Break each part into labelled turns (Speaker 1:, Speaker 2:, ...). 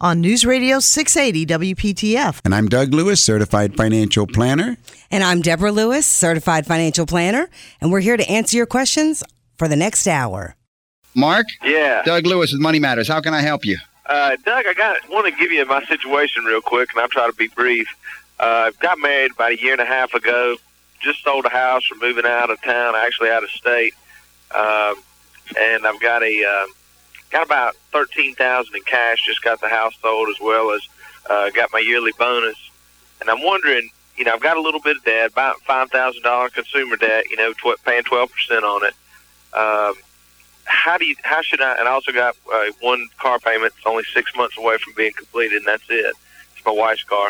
Speaker 1: on News Radio 680 WPTF.
Speaker 2: And I'm Doug Lewis, certified financial planner.
Speaker 3: And I'm Deborah Lewis, certified financial planner, and we're here to answer your questions for the next hour.
Speaker 2: Mark?
Speaker 4: Yeah.
Speaker 2: Doug Lewis with Money Matters. How can I help you?
Speaker 4: Uh, Doug, I got want to give you my situation real quick, and I'll try to be brief. I uh, got married about a year and a half ago. Just sold a house. We're moving out of town, actually out of state. Um, and I've got a uh, got about thirteen thousand in cash. Just got the house sold as well as uh, got my yearly bonus. And I'm wondering, you know, I've got a little bit of debt, about five thousand dollar consumer debt. You know, tw- paying twelve percent on it. Um, how do you? How should I? And I also got uh, one car payment. It's only six months away from being completed, and that's it. It's my wife's car.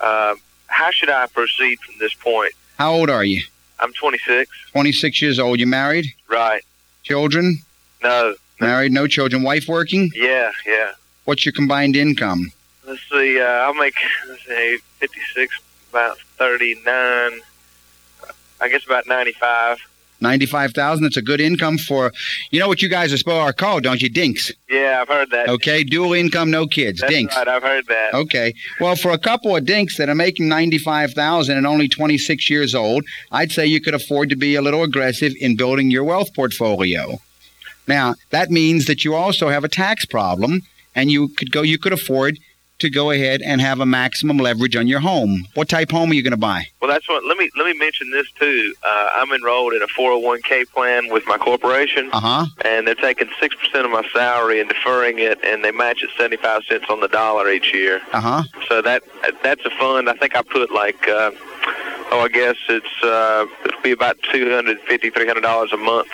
Speaker 4: Um, how should I proceed from this point?
Speaker 2: How old are you?
Speaker 4: I'm 26.
Speaker 2: 26 years old. You married?
Speaker 4: Right.
Speaker 2: Children?
Speaker 4: No.
Speaker 2: Married, no children. Wife working?
Speaker 4: Yeah. Yeah.
Speaker 2: What's your combined income?
Speaker 4: Let's see. Uh, I'll make let's say 56, about 39. I guess about 95.
Speaker 2: 95,000. That's a good income for, you know what you guys are supposed are call, don't you? Dinks.
Speaker 4: Yeah, I've heard that.
Speaker 2: Okay, dual income, no kids.
Speaker 4: That's
Speaker 2: dinks.
Speaker 4: right. I've heard that.
Speaker 2: Okay. Well, for a couple of dinks that are making 95,000 and only 26 years old, I'd say you could afford to be a little aggressive in building your wealth portfolio. Now, that means that you also have a tax problem and you could go you could afford to go ahead and have a maximum leverage on your home. What type home are you going to buy?
Speaker 4: Well, that's what. Let me let me mention this too. Uh, I'm enrolled in a 401k plan with my corporation,
Speaker 2: Uh-huh.
Speaker 4: and they're taking six percent of my salary and deferring it, and they match it 75 cents on the dollar each year.
Speaker 2: Uh-huh.
Speaker 4: So that that's a fund. I think I put like, uh, oh, I guess it's uh, it'll be about 250 300 dollars a month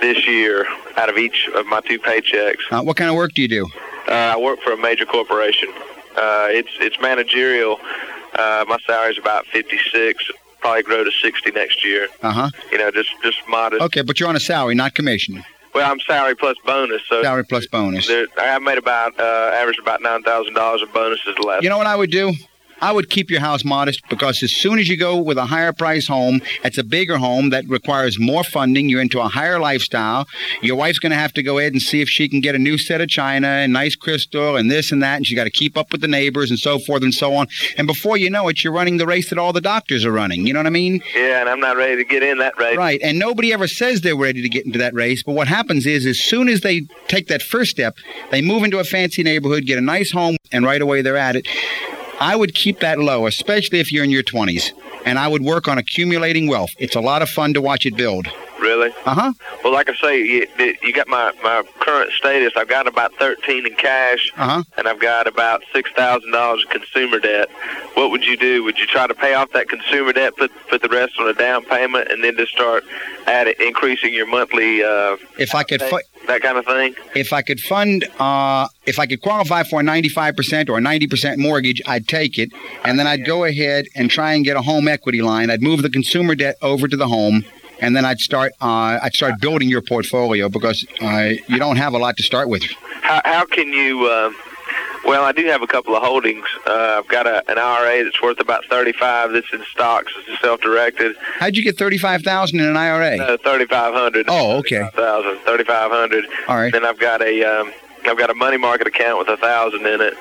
Speaker 4: this year out of each of my two paychecks.
Speaker 2: Uh, what kind of work do you do?
Speaker 4: Uh, I work for a major corporation. Uh, it's it's managerial. Uh, my salary's about 56. Probably grow to 60 next year.
Speaker 2: Uh-huh.
Speaker 4: You know, just just modest.
Speaker 2: Okay, but you're on a salary, not commission.
Speaker 4: Well, I'm salary plus bonus, so
Speaker 2: Salary plus bonus.
Speaker 4: I made about uh, averaged about nine thousand dollars in bonuses last.
Speaker 2: You know what I would do? I would keep your house modest because as soon as you go with a higher price home, it's a bigger home that requires more funding. You're into a higher lifestyle. Your wife's going to have to go ahead and see if she can get a new set of china and nice crystal and this and that. And she's got to keep up with the neighbors and so forth and so on. And before you know it, you're running the race that all the doctors are running. You know what I mean?
Speaker 4: Yeah, and I'm not ready to get in that race.
Speaker 2: Right. And nobody ever says they're ready to get into that race. But what happens is, as soon as they take that first step, they move into a fancy neighborhood, get a nice home, and right away they're at it. I would keep that low, especially if you're in your 20s. And I would work on accumulating wealth. It's a lot of fun to watch it build.
Speaker 4: Really?
Speaker 2: Uh huh.
Speaker 4: Well, like I say, you, you got my my current status. I've got about 13 in cash,
Speaker 2: Uh huh.
Speaker 4: and I've got about six thousand dollars in consumer debt. What would you do? Would you try to pay off that consumer debt, put put the rest on a down payment, and then just start adding increasing your monthly uh,
Speaker 2: If I could, fu-
Speaker 4: that kind of thing?
Speaker 2: if I could fund, uh, if I could qualify for a 95% or a 90% mortgage, I'd take it, and then I'd go ahead and try and get a home equity line. I'd move the consumer debt over to the home, and then I'd start, uh, I'd start building your portfolio because uh, you don't have a lot to start with.
Speaker 4: How how can you? Um, well, I do have a couple of holdings. Uh, I've got a, an IRA that's worth about 35. That's in stocks. It's self-directed.
Speaker 2: How'd you get 35,000 in an IRA?
Speaker 4: Uh, 3,500.
Speaker 2: Oh, okay.
Speaker 4: 3,500. 3,500.
Speaker 2: All right.
Speaker 4: Then I've got a um, I've got a money market account with a thousand in it,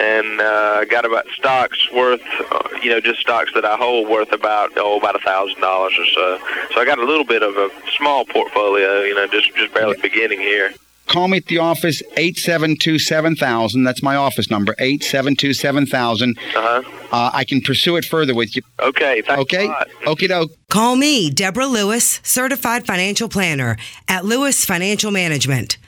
Speaker 4: and uh, I got about stocks worth, uh, you know, just stocks that I hold worth about oh about a thousand dollars or so. So I got a little bit of a small portfolio, you know, just just barely beginning here.
Speaker 5: call me at the office 872-7000. That's my office number 872-7000.
Speaker 4: Uh-huh.
Speaker 5: Uh, I can pursue it further with you.
Speaker 4: Okay. Thanks
Speaker 5: Okay?
Speaker 4: a lot.
Speaker 5: Doke.
Speaker 3: Call me, Deborah Lewis, certified financial planner at Lewis Financial Management.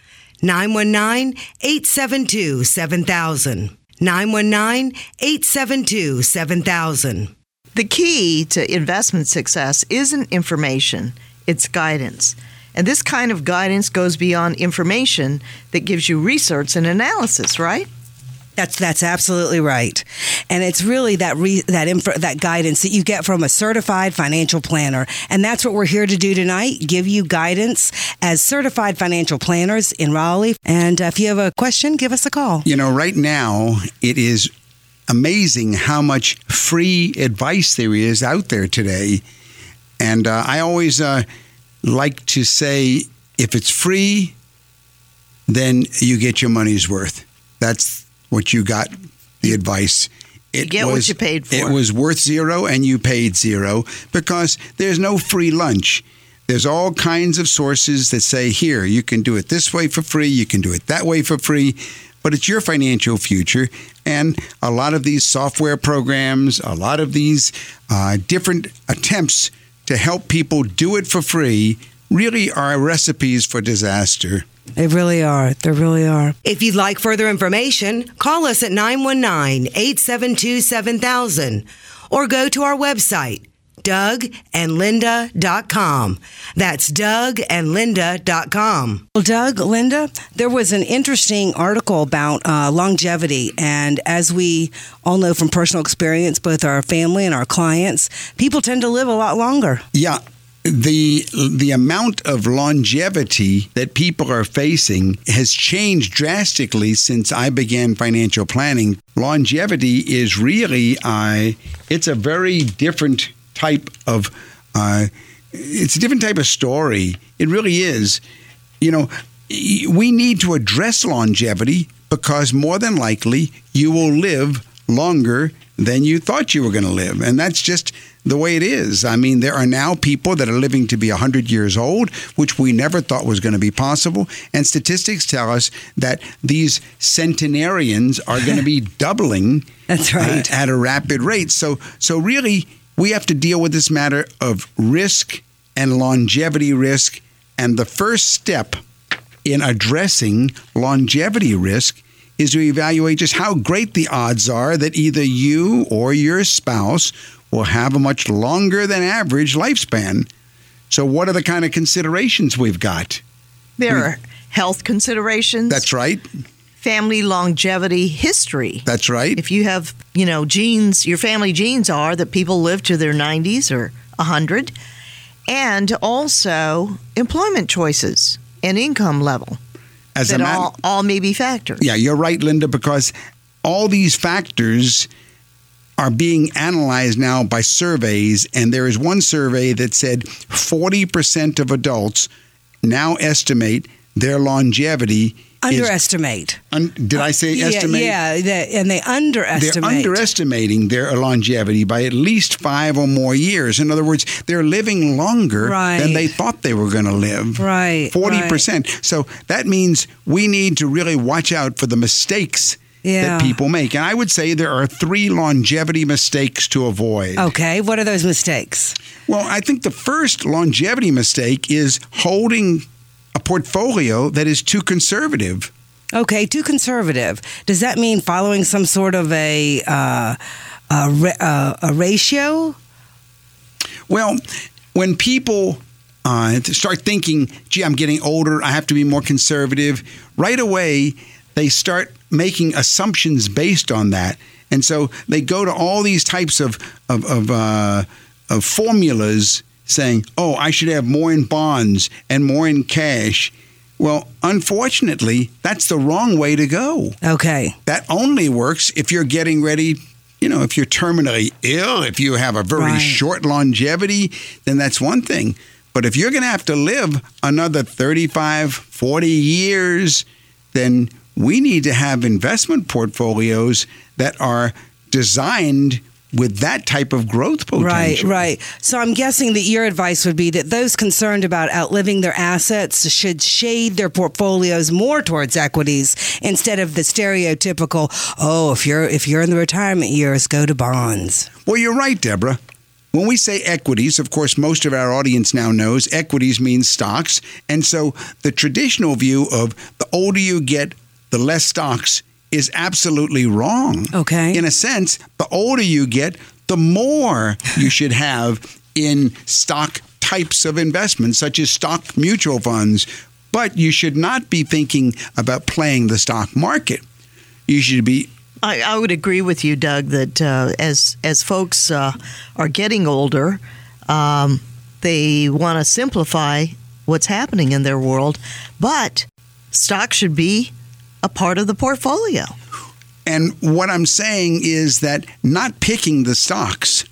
Speaker 3: 919 872 7000. 919 872 7000.
Speaker 1: The key to investment success isn't information, it's guidance. And this kind of guidance goes beyond information that gives you research and analysis, right?
Speaker 3: That's that's absolutely right, and it's really that re, that info, that guidance that you get from a certified financial planner, and that's what we're here to do tonight: give you guidance as certified financial planners in Raleigh. And if you have a question, give us a call.
Speaker 6: You know, right now it is amazing how much free advice there is out there today. And uh, I always uh, like to say if it's free, then you get your money's worth. That's what you got, the advice. It
Speaker 1: get what you paid for.
Speaker 6: It was worth zero and you paid zero because there's no free lunch. There's all kinds of sources that say, here, you can do it this way for free, you can do it that way for free, but it's your financial future. And a lot of these software programs, a lot of these uh, different attempts to help people do it for free really are recipes for disaster.
Speaker 3: They really are. They really are. If you'd like further information, call us at 919 872 7000 or go to our website, dougandlinda.com. That's dougandlinda.com. Well, Doug, Linda, there was an interesting article about uh, longevity. And as we all know from personal experience, both our family and our clients, people tend to live a lot longer.
Speaker 6: Yeah. The the amount of longevity that people are facing has changed drastically since I began financial planning. Longevity is really uh, it's a very different type of uh, it's a different type of story. It really is. You know, we need to address longevity because more than likely you will live longer than you thought you were going to live, and that's just the way it is. I mean, there are now people that are living to be 100 years old, which we never thought was going to be possible. And statistics tell us that these centenarians are going to be doubling
Speaker 3: That's right.
Speaker 6: uh, at a rapid rate. So, so really, we have to deal with this matter of risk and longevity risk. And the first step in addressing longevity risk is to evaluate just how great the odds are that either you or your spouse will have a much longer than average lifespan. So, what are the kind of considerations we've got?
Speaker 1: There hmm. are health considerations.
Speaker 6: That's right.
Speaker 1: family longevity history.
Speaker 6: That's right.
Speaker 1: If you have, you know, genes, your family genes are that people live to their 90s or 100, and also employment choices and income level
Speaker 6: As
Speaker 1: that all, all may be factors.
Speaker 6: yeah, you're right, Linda, because all these factors are being analyzed now by surveys, and there is one survey that said 40% of adults now estimate their longevity is.
Speaker 3: Underestimate.
Speaker 6: Un, did I say
Speaker 3: Yeah,
Speaker 6: estimate?
Speaker 3: Yeah, they- and they underestimate.
Speaker 6: They're underestimating their longevity by at least five or more years. In other words, they're living longer
Speaker 3: Right.
Speaker 6: than they thought they were going to live.
Speaker 3: Right,
Speaker 6: Forty percent. So that means we need to really watch out for the mistakes
Speaker 3: Yeah.
Speaker 6: that people make. And I would say there are three longevity mistakes to avoid.
Speaker 3: Okay, what are those mistakes?
Speaker 6: Well, I think the first longevity mistake is holding a portfolio that is too conservative.
Speaker 3: Okay, too conservative. Does that mean following some sort of a uh, a, uh, a ratio?
Speaker 6: Well, when people uh, start thinking, gee, I'm getting older, I have to be more conservative, right away they start making assumptions based on that. And so they go to all these types of, of, of, uh, of formulas saying, oh, I should have more in bonds and more in cash. Well, unfortunately, that's the wrong way to go
Speaker 3: Okay,
Speaker 6: that only works if you're getting ready you know if you're terminally ill if you have a very
Speaker 3: Right.
Speaker 6: short longevity then that's one thing but if you're going to have to live another 35 40 years then we need to have investment portfolios that are designed with that type of growth potential.
Speaker 3: Right, right. So I'm guessing that your advice would be that those concerned about outliving their assets should shade their portfolios more towards equities instead of the stereotypical, oh, if you're if you're in the retirement years, go to bonds.
Speaker 6: Well, you're right, Deborah. When we say equities, of course, most of our audience now knows equities means stocks. And so the traditional view of the older you get, the less stocks is absolutely wrong.
Speaker 3: Okay.
Speaker 6: In a sense, the older you get, the more you should have in stock types of investments, such as stock mutual funds. But you should not be thinking about playing the stock market. You should be
Speaker 1: I, I would agree with you, Doug, that uh, as as folks uh, are getting older, um, they want to simplify what's happening in their world, but stock should be a part of the portfolio.
Speaker 6: And what I'm saying is that not picking the stocks,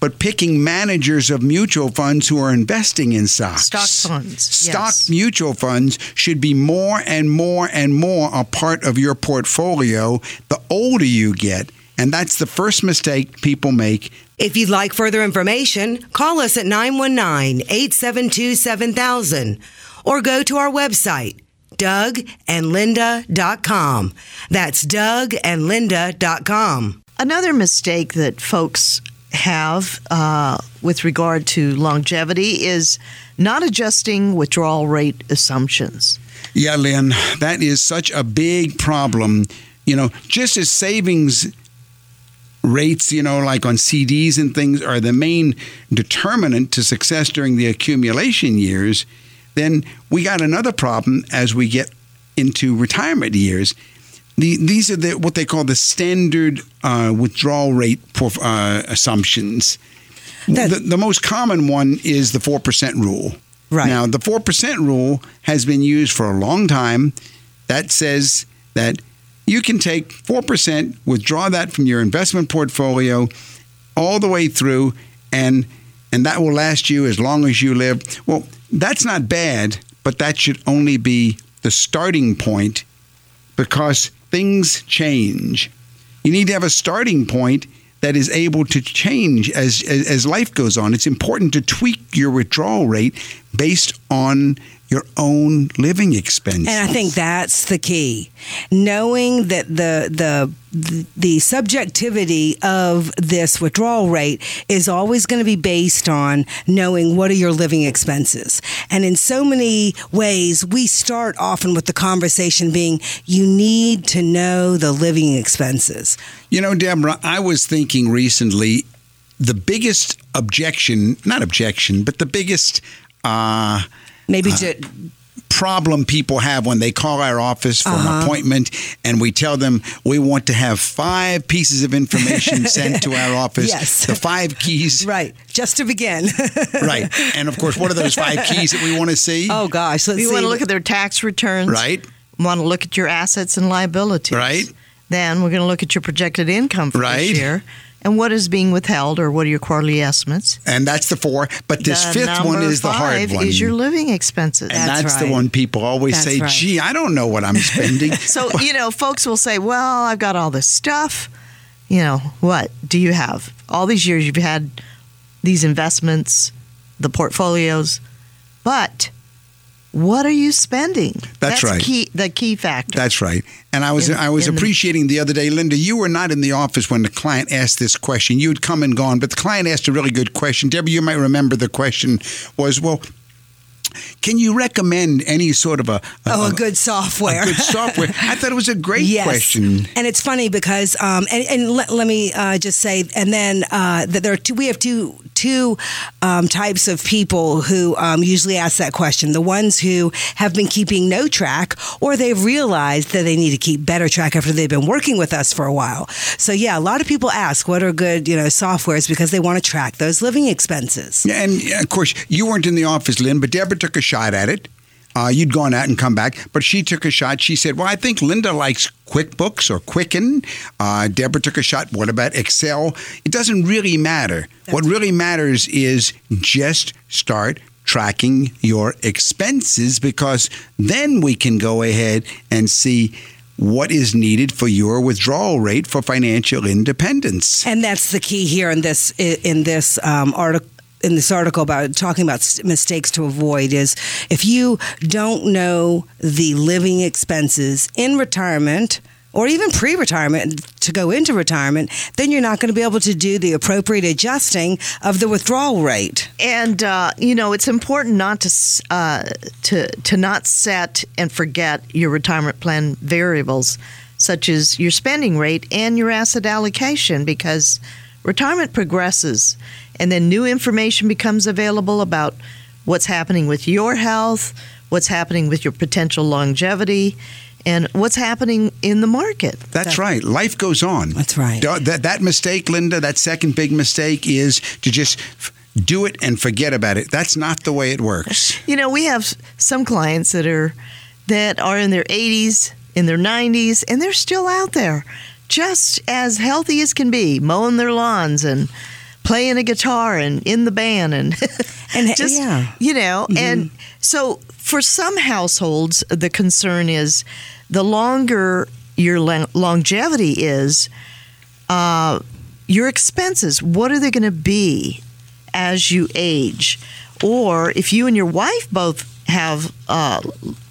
Speaker 6: but picking managers of mutual funds who are investing in stocks.
Speaker 1: Stock funds,
Speaker 6: Stock
Speaker 1: yes.
Speaker 6: mutual funds should be more and more and more a part of your portfolio the older you get. And that's the first mistake people make.
Speaker 3: If you'd like further information, call us at 919 872 7000 or go to our website, dougandlinda.com. That's dougandlinda.com.
Speaker 1: Another mistake that folks have uh, with regard to longevity is not adjusting withdrawal rate assumptions.
Speaker 6: Yeah, Lynn, that is such a big problem. You know, just as savings rates, you know, like on CDs and things, are the main determinant to success during the accumulation years, then we got another problem as we get into retirement years. The, these are the, what they call the standard uh, withdrawal rate for, uh, assumptions. The, the most common one is the 4% rule.
Speaker 3: Right.
Speaker 6: Now, the 4% rule has been used for a long time. That says that you can take 4%, withdraw that from your investment portfolio all the way through, and, and that will last you as long as you live. Well, that's not bad, but that should only be the starting point because things change. You need to have a starting point that is able to change as, as, as life goes on. It's important to tweak your withdrawal rate based on your own living expenses.
Speaker 3: And I think that's the key. Knowing that the the the subjectivity of this withdrawal rate is always going to be based on knowing what are your living expenses. And in so many ways, we start often with the conversation being you need to know the living expenses.
Speaker 6: You know, Deborah, I was thinking recently the biggest objection, not objection, but the biggest uh,
Speaker 3: Maybe to
Speaker 6: problem people have when they call our office for
Speaker 3: Uh-huh.
Speaker 6: an appointment and we tell them we want to have five pieces of information sent to our office.
Speaker 3: Yes.
Speaker 6: The five keys.
Speaker 3: right, just to begin.
Speaker 6: Right. And of course, what are those five keys that we want to see?
Speaker 3: oh gosh, let's
Speaker 1: You
Speaker 3: see.
Speaker 1: want to look at their tax returns.
Speaker 6: Right.
Speaker 1: Want to look at your assets and liabilities.
Speaker 6: Right.
Speaker 1: Then we're going to look at your projected income for
Speaker 6: Right.
Speaker 1: this year and what is being withheld or what are your quarterly estimates.
Speaker 6: And that's the four. But this
Speaker 1: The
Speaker 6: fifth one is the hard one.
Speaker 1: Is your living expenses.
Speaker 6: and
Speaker 3: That's
Speaker 6: that's, the one people always
Speaker 3: That's
Speaker 6: say,
Speaker 3: right.
Speaker 6: gee, I don't know what I'm spending.
Speaker 1: So, you know, folks will say, well, I've got all this stuff. You know, what do you have? All these years you've had these investments, the portfolios, but what are you spending?
Speaker 6: That's right.
Speaker 1: Key, the key factor.
Speaker 6: That's right. And I was
Speaker 1: In-
Speaker 6: I was
Speaker 1: in the-
Speaker 6: appreciating the other day, Linda. You were not in the office when the client asked this question. You had come and gone, but the client asked a really good question. Debbie, you might remember the question was, well, can you recommend any sort of a,
Speaker 3: Oh, a good software.
Speaker 6: a good software? I thought it was a great
Speaker 3: yes.
Speaker 6: question.
Speaker 3: And it's funny because, um, and, and let, let me uh, just say, and then uh, that there are two, we have two two um, types of people who um, usually ask that question. The ones who have been keeping no track, or they've realized that they need to keep better track after they've been working with us for a while. So yeah, a lot of people ask what are good, you know, softwares because they want to track those living expenses.
Speaker 6: Yeah, And of course, you weren't in the office, Lynn, but Deborah took a shot at it. Uh, you'd gone out and come back, but she took a shot. She said, "Well, I think Linda likes QuickBooks or Quicken." Uh, Deborah took a shot. What about Excel? It doesn't really matter. what really matters is just start tracking your expenses because then we can go ahead and see what is needed for your withdrawal rate for financial independence.
Speaker 3: And that's the key here in this in this um, article in this article about talking about mistakes to avoid is if you don't know the living expenses in retirement or even pre retirement to go into retirement, then you're not going to be able to do the appropriate adjusting of the withdrawal rate.
Speaker 1: And uh, you know, it's important not to uh, to to not set and forget your retirement plan variables, such as your spending rate and your asset allocation, because retirement progresses, and then new information becomes available about what's happening with your health, what's happening with your potential longevity and what's happening in the market.
Speaker 6: That's right. Life goes on.
Speaker 3: That's right.
Speaker 6: That, that mistake, Linda, that second big mistake is to just do it and forget about it. That's not the way it works.
Speaker 1: You know, we have some clients that are that are in their 80s, in their 90s, and they're still out there, just as healthy as can be, mowing their lawns and playing a guitar and in the band and
Speaker 3: and
Speaker 1: just
Speaker 3: yeah.
Speaker 1: you know, mm-hmm. and so for some households the concern is the longer your longevity is, uh, your expenses, what are they going to be as you age? Or if you and your wife both have uh,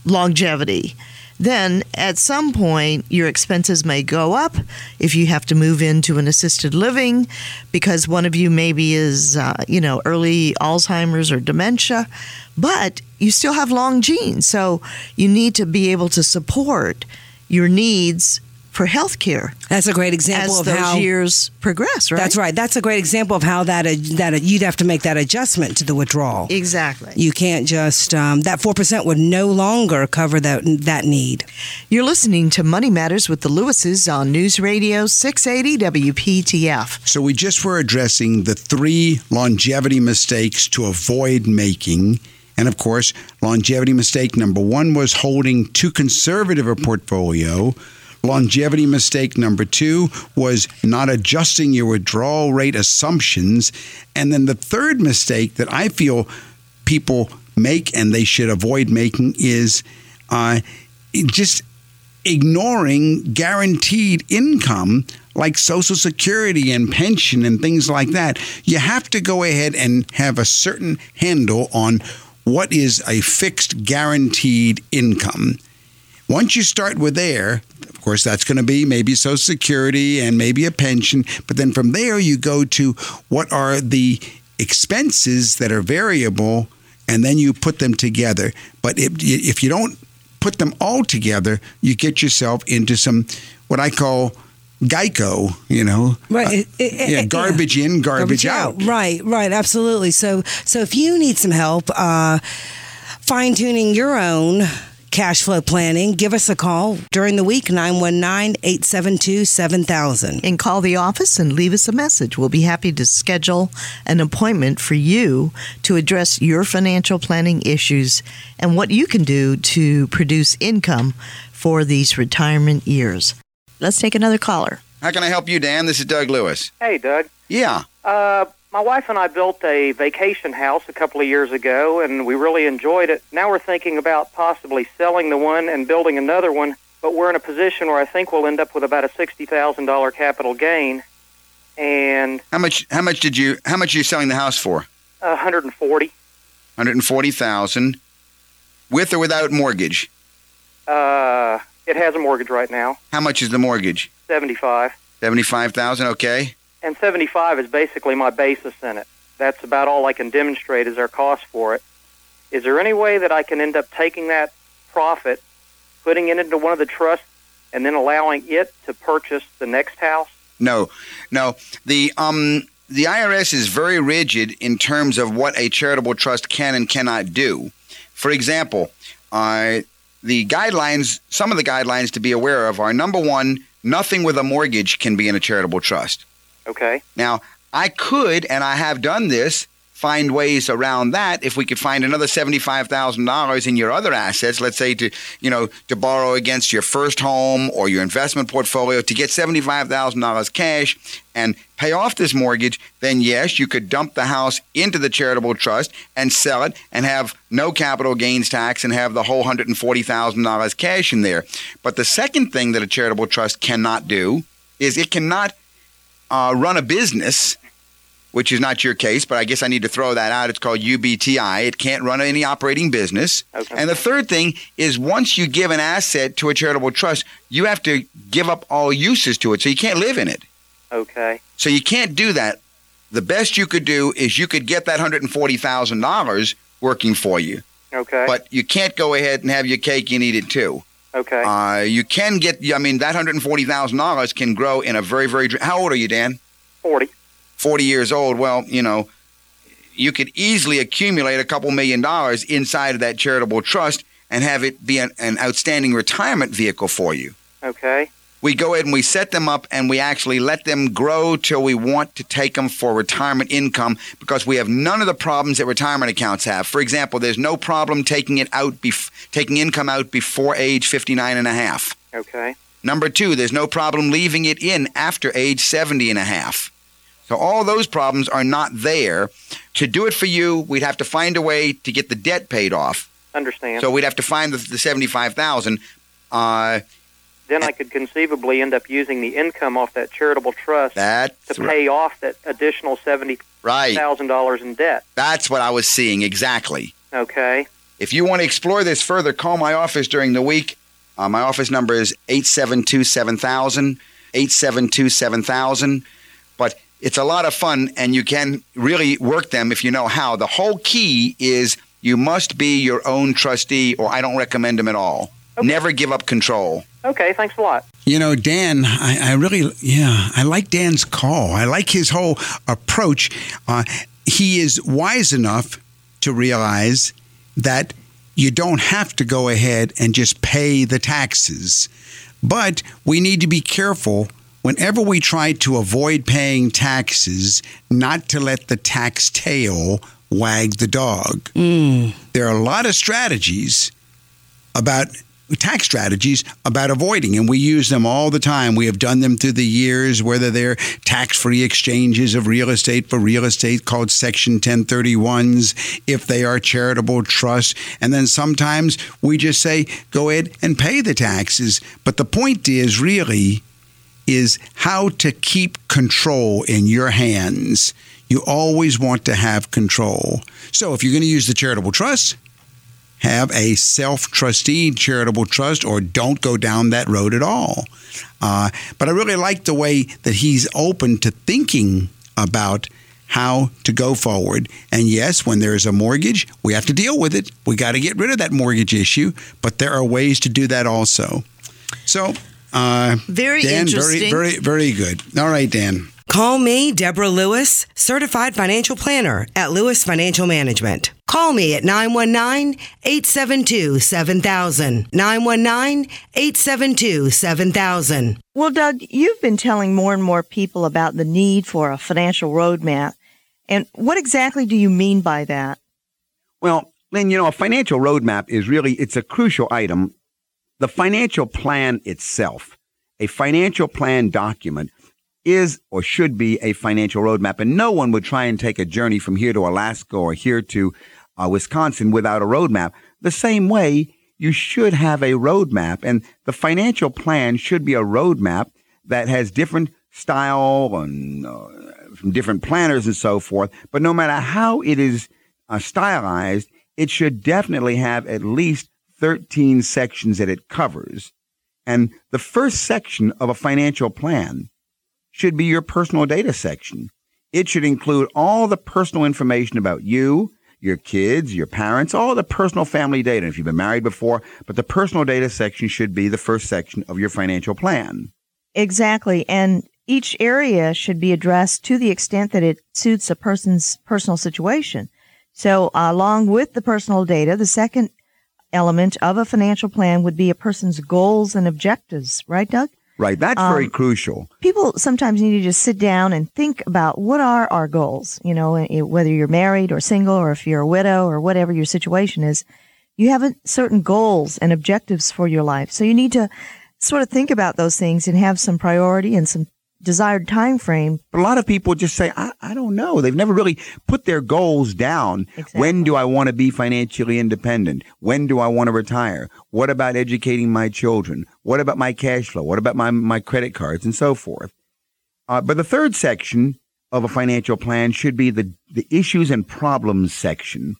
Speaker 1: longevity, then at some point your expenses may go up if you have to move into an assisted living because one of you maybe is, uh, you know, early Alzheimer's or dementia but you still have long genes. So you need to be able to support your needs for health care.
Speaker 3: That's a great example
Speaker 1: as
Speaker 3: of
Speaker 1: those
Speaker 3: how
Speaker 1: years progress, right?
Speaker 3: That's right. That's a great example of how that uh, that uh, you'd have to make that adjustment to the withdrawal.
Speaker 1: Exactly.
Speaker 3: You can't just um, that four percent would no longer cover that that need.
Speaker 1: You're listening to Money Matters with the Lewises on News Radio 680 WPTF.
Speaker 6: So we just were addressing the three longevity mistakes to avoid making and of course, longevity mistake number one was holding too conservative a portfolio. Longevity mistake number two was not adjusting your withdrawal rate assumptions. And then the third mistake that I feel people make and they should avoid making is uh, just ignoring guaranteed income like Social Security and pension and things like that. You have to go ahead and have a certain handle on what is a fixed guaranteed income. Once you start with there, course, that's going to be maybe Social Security and maybe a pension. But then from there, you go to what are the expenses that are variable, and then you put them together. But if, if you don't put them all together, you get yourself into some what I call GIGO, you know,
Speaker 3: right?
Speaker 6: Uh, yeah, garbage yeah. in, garbage, garbage out.
Speaker 3: out. Right, right, absolutely. So, so if you need some help uh, fine tuning your own cash flow planning, give us a call during the week, 919 872 7000.
Speaker 1: And call the office and leave us a message. We'll be happy to schedule an appointment for you to address your financial planning issues and what you can do to produce income for these retirement years. Let's take another caller.
Speaker 5: How can I help you, Dan? This is Doug Lewis.
Speaker 7: Hey, Doug.
Speaker 5: Yeah.
Speaker 7: Uh, my wife and I built a vacation house a couple of years ago, and we really enjoyed it. Now we're thinking about possibly selling the one and building another one, but we're in a position where I think we'll end up with about a sixty thousand dollar capital gain. And
Speaker 5: how much? How much did you? How much are you selling the house for?
Speaker 7: A hundred and forty.
Speaker 5: Hundred and forty thousand, with or without mortgage?
Speaker 7: Uh, it has a mortgage right now.
Speaker 5: How much is the mortgage?
Speaker 7: Seventy-five.
Speaker 5: Seventy-five thousand. Okay.
Speaker 7: And seventy-five is basically my basis in it. That's about all I can demonstrate as our cost for it. Is there any way that I can end up taking that profit, putting it into one of the trusts, and then allowing it to purchase the next house?
Speaker 5: No, no. The um the IRS is very rigid in terms of what a charitable trust can and cannot do. For example, uh, the guidelines, some of the guidelines to be aware of are number one, nothing with a mortgage can be in a charitable trust.
Speaker 7: Okay.
Speaker 5: Now, I could, and I have done this,
Speaker 2: find ways around that if we could find another $75,000 in your other assets, let's say to, you know, to borrow against your first home or your investment portfolio to get $75,000 cash and pay off this mortgage, then yes, you could dump the house into the charitable trust and sell it and have no capital gains tax and have the whole $140,000 cash in there. But the second thing that a charitable trust cannot do is it cannot uh, run a business which is not your case, but I guess I need to throw that out. It's called UBTI. It can't run any operating business.
Speaker 7: Okay.
Speaker 2: And the third thing is once you give an asset to a charitable trust, you have to give up all uses to it, so you can't live in it.
Speaker 7: Okay.
Speaker 2: So you can't do that. The best you could do is you could get that $140,000 working for you,
Speaker 7: Okay.
Speaker 2: but you can't go ahead and have your cake and eat it too.
Speaker 7: Okay.
Speaker 2: Uh, you can get, I mean, that $140,000 can grow in a very, very, how old are you, Dan?
Speaker 7: 40.
Speaker 2: 40 years old, well, you know, you could easily accumulate a couple million dollars inside of that charitable trust and have it be an, an outstanding retirement vehicle for you.
Speaker 7: Okay.
Speaker 2: We go ahead and we set them up and we actually let them grow till we want to take them for retirement income because we have none of the problems that retirement accounts have. For example, there's no problem taking it out, bef- taking income out before age 59 and a half.
Speaker 7: Okay.
Speaker 2: Number two, there's no problem leaving it in after age 70 and a half. So all those problems are not there. To do it for you, we'd have to find a way to get the debt paid off.
Speaker 7: Understand.
Speaker 2: So we'd have to find the, the 75,000. Uh,
Speaker 7: then I could conceivably end up using the income off that charitable trust
Speaker 2: that's
Speaker 7: to pay off that additional seventy
Speaker 2: right.
Speaker 7: thousand dollars in debt.
Speaker 2: That's what I was seeing exactly.
Speaker 7: Okay.
Speaker 2: If you want to explore this further, call my office during the week. Uh, my office number is 872 7000, 872 7000. But it's a lot of fun, and you can really work them if you know how. The whole key is you must be your own trustee, or I don't recommend them at all. Never give up control.
Speaker 7: Okay. Thanks a lot.
Speaker 6: You know, Dan, I, I really, yeah, I like Dan's call. I like his whole approach. Uh, he is wise enough to realize that you don't have to go ahead and just pay the taxes. But we need to be careful whenever we try to avoid paying taxes, not to let the tax tail wag the dog. There are a lot of strategies about tax strategies about avoiding, and we use them all the time. We have done them through the years, whether they're tax free exchanges of real estate for real estate called Section 1031s, if they are charitable trusts. And then sometimes we just say, go ahead and pay the taxes. But the point is really, is how to keep control in your hands. You always want to have control. So if you're going to use the charitable trust, have a self trustee charitable trust or don't go down that road at all. Uh, but I really like the way that he's open to thinking about how to go forward. And yes, when there is a mortgage, we have to deal with it. We got to get rid of that mortgage issue, but there are ways to do that also. So, uh,
Speaker 8: Very
Speaker 6: Dan,
Speaker 8: interesting.
Speaker 6: very, very, very good. All right, Dan.
Speaker 3: Call me, Deborah Lewis, certified financial planner at Lewis Financial Management. Call me at 919 872 7000. 919 872 7000.
Speaker 1: Well, Doug, you've been telling more and more people about the need for a financial roadmap. And what exactly do you mean by that?
Speaker 2: Well, Lynn, you know, a financial roadmap is really it's a crucial item. The financial plan itself, a financial plan document is or should be a financial roadmap. And no one would try and take a journey from here to Alaska or here to uh, Wisconsin without a roadmap. The same way you should have a roadmap and the financial plan should be a roadmap that has different style and uh, from different planners and so forth. But no matter how it is uh, stylized, it should definitely have at least 13 sections that it covers. And the first section of a financial plan should be your personal data section. It should include all the personal information about you, your kids, your parents, all the personal family data. If you've been married before, but the personal data section should be the first section of your financial plan.
Speaker 1: Exactly. And each area should be addressed to the extent that it suits a person's personal situation. So, along with the personal data, the second element of a financial plan would be a person's goals and objectives, right, Doug?
Speaker 2: Right. That's
Speaker 1: Um,
Speaker 2: very crucial.
Speaker 1: people sometimes need to just sit down and think about what are our goals. You know, eh, whether you're married or single, or if you're a widow, or whatever your situation is, you have a- certain goals and objectives for your life. So you need to sort of think about those things and have some priority and some desired time frame.
Speaker 2: But a lot of people just say, I, I don't know. They've never really put their goals down. When do I want to be financially independent? When do I want to retire? What about educating my children? What about my cash flow? What about my, my credit cards and so forth? Uh, but the third section of a financial plan should be the, the issues and problems section.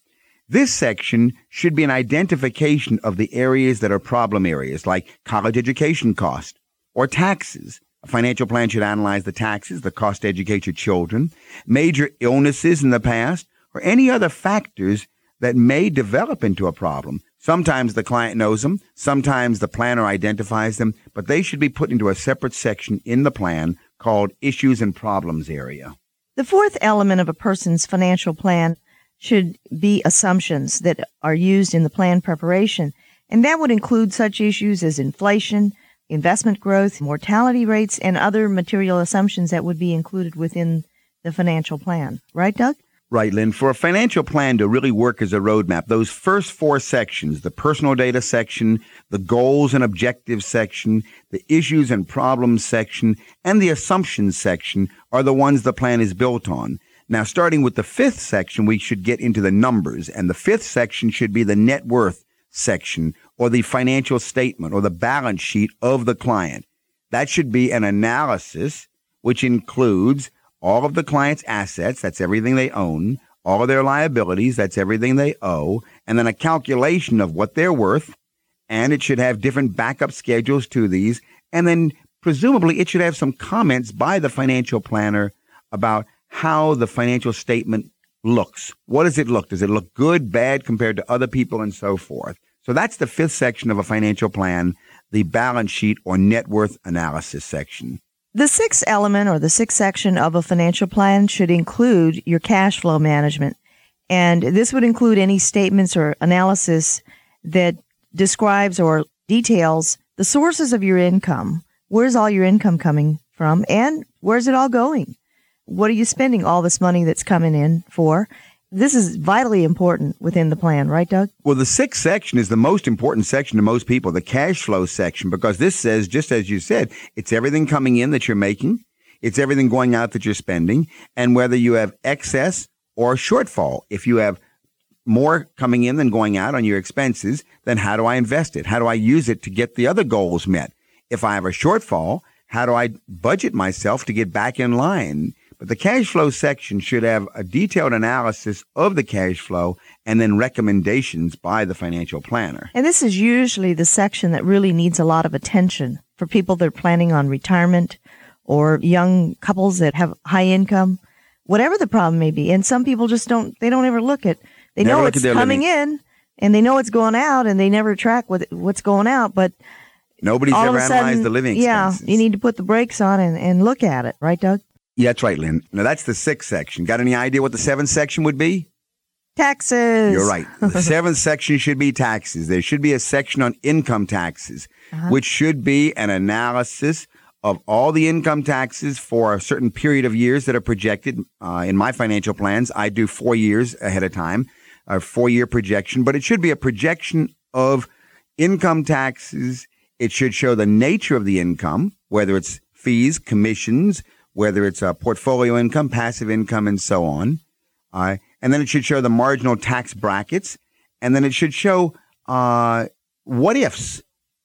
Speaker 2: This section should be an identification of the areas that are problem areas, like college education cost or taxes. A financial plan should analyze the taxes, the cost to educate your children, major illnesses in the past, or any other factors that may develop into a problem. Sometimes the client knows them, sometimes the planner identifies them, but they should be put into a separate section in the plan called Issues and Problems area.
Speaker 1: The fourth element of a person's financial plan should be assumptions that are used in the plan preparation. And that would include such issues as inflation, investment growth, mortality rates, and other material assumptions that would be included within the financial plan. Right, Doug?
Speaker 2: Right, Lynn. For a financial plan to really work as a roadmap, those first four sections, the personal data section, the goals and objectives section, the issues and problems section, and the assumptions section are the ones the plan is built on. Now, starting with the fifth section, we should get into the numbers, and the fifth section should be the net worth section or the financial statement or the balance sheet of the client. That should be an analysis which includes all of the client's assets, that's everything they own, all of their liabilities, that's everything they owe, and then a calculation of what they're worth. And it should have different backup schedules to these. And then presumably it should have some comments by the financial planner about how the financial statement looks. What does it look? Does it look good, bad compared to other people, and so forth? So that's the fifth section of a financial plan, the balance sheet or net worth analysis section.
Speaker 1: The sixth element or the sixth section of a financial plan should include your cash flow management. And this would include any statements or analysis that describes or details the sources of your income. Where's all your income coming from? And where's it all going? What are you spending all this money that's coming in for? This is vitally important within the plan, right, Doug?
Speaker 2: Well, the sixth section is the most important section to most people, the cash flow section, because this says, just as you said, it's everything coming in that you're making, it's everything going out that you're spending, and whether you have excess or shortfall. If you have more coming in than going out on your expenses, then how do I invest it? How do I use it to get the other goals met? If I have a shortfall, how do I budget myself to get back in line? But the cash flow section should have a detailed analysis of the cash flow and then recommendations by the financial planner.
Speaker 1: And this is usually the section that really needs a lot of attention for people that are planning on retirement or young couples that have high income, whatever the problem may be. And some people just don't, they don't ever look at, they
Speaker 2: Never
Speaker 1: know it's coming
Speaker 2: living.
Speaker 1: in and they know it's going out and they never track what, what's going out. But
Speaker 2: Nobody's ever analyzed
Speaker 1: sudden,
Speaker 2: the living expenses.
Speaker 1: yeah, you need to put the brakes on and, and look at it, right, Doug?
Speaker 2: Yeah, that's right, Lynn. Now that's the sixth section. Got any idea what the seventh section would be?
Speaker 1: Taxes.
Speaker 2: You're right. The seventh section should be taxes. There should be a section on income taxes,
Speaker 1: Uh-huh.
Speaker 2: which should be an analysis of all the income taxes for a certain period of years that are projected. Uh, in my financial plans, I do four years ahead of time, a four year projection, but it should be a projection of income taxes. It should show the nature of the income, whether it's fees, commissions, whether it's a portfolio income, passive income, and so on. Right. And then it should show the marginal tax brackets. And then it should show uh, what ifs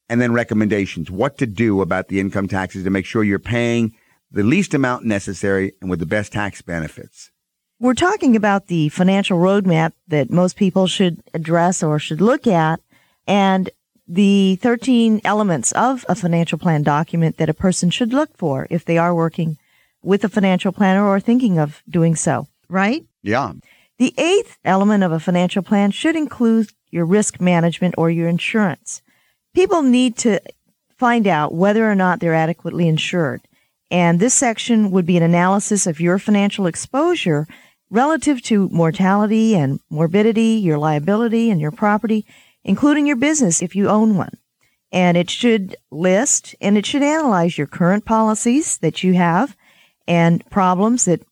Speaker 2: and then recommendations, what to do about the income taxes to make sure you're paying the least amount necessary and with the best tax benefits.
Speaker 1: We're talking about the financial roadmap that most people should address or should look at, and the 13 elements of a financial plan document that a person should look for if they are working with a financial planner or thinking of doing so, right?
Speaker 2: Yeah.
Speaker 1: The eighth element of a financial plan should include your risk management or your insurance. People need to find out whether or not they're adequately insured. And this section would be an analysis of your financial exposure relative to mortality and morbidity, your liability and your property, including your business if you own one. and it should list and it should analyze your current policies that you have and problems that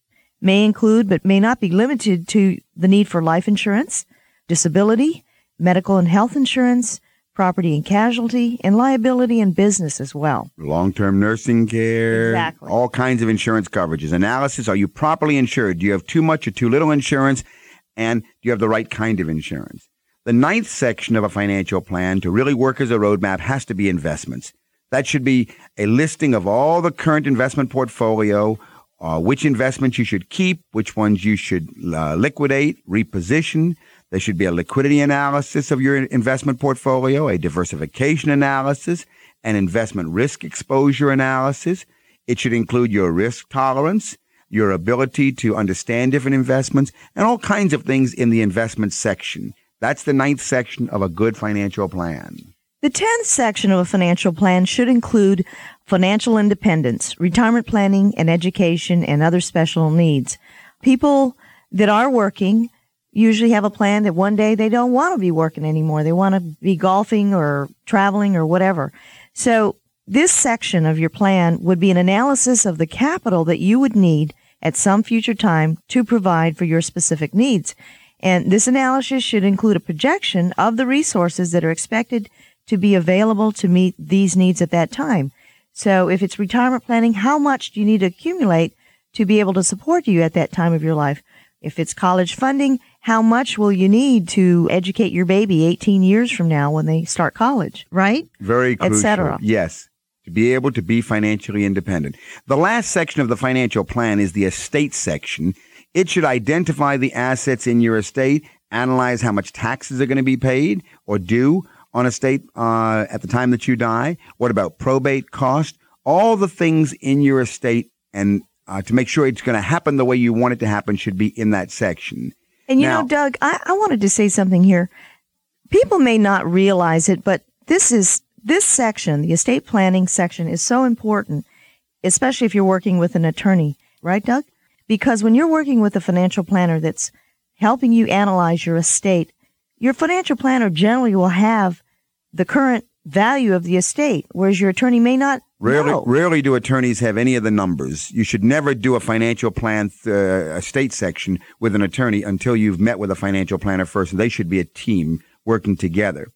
Speaker 1: may include but may not be limited to the need for life insurance, disability, medical and health insurance, property and casualty, and liability and business as well.
Speaker 2: Long term nursing care,
Speaker 1: Exactly.
Speaker 2: all kinds of insurance coverages. Analysis Are you properly insured? Do you have too much or too little insurance? And do you have the right kind of insurance? The ninth section of a financial plan to really work as a roadmap has to be investments. That should be a listing of all the current investment portfolio, uh, which investments you should keep, which ones you should uh, liquidate, reposition. There should be a liquidity analysis of your investment portfolio, a diversification analysis, an investment risk exposure analysis. It should include your risk tolerance, your ability to understand different investments, and all kinds of things in the investment section. That's the ninth section of a good financial plan.
Speaker 1: The 10th section of a financial plan should include financial independence, retirement planning, and education and other special needs. People that are working usually have a plan that one day they don't want to be working anymore. They want to be golfing or traveling or whatever. So this section of your plan would be an analysis of the capital that you would need at some future time to provide for your specific needs. And this analysis should include a projection of the resources that are expected to be available to meet these needs at that time. So if it's retirement planning, how much do you need to accumulate to be able to support you at that time of your life? If it's college funding, how much will you need to educate your baby 18 years from now when they start college, right?
Speaker 2: Very
Speaker 1: Et
Speaker 2: crucial.
Speaker 1: cetera.
Speaker 2: Yes. To be able to be financially independent. The last section of the financial plan is the estate section. It should identify the assets in your estate, analyze how much taxes are going to be paid or due on estate uh, at the time that you die. What about probate cost? All the things in your estate and uh, to make sure it's going to happen the way you want it to happen should be in that section.
Speaker 1: And you
Speaker 2: Now-
Speaker 1: know, Doug, I, I wanted to say something here. People may not realize it, but this is this section, the estate planning section, is so important, especially if you're working with an attorney, right, Doug? Because when you're working with a financial planner that's helping you analyze your estate, your financial planner generally will have the current value of the estate, whereas your attorney may not
Speaker 2: Rarely,
Speaker 1: know.
Speaker 2: rarely do attorneys have any of the numbers. You should never do a financial plan, uh, estate section with an attorney until you've met with a financial planner first. They should be a team working together.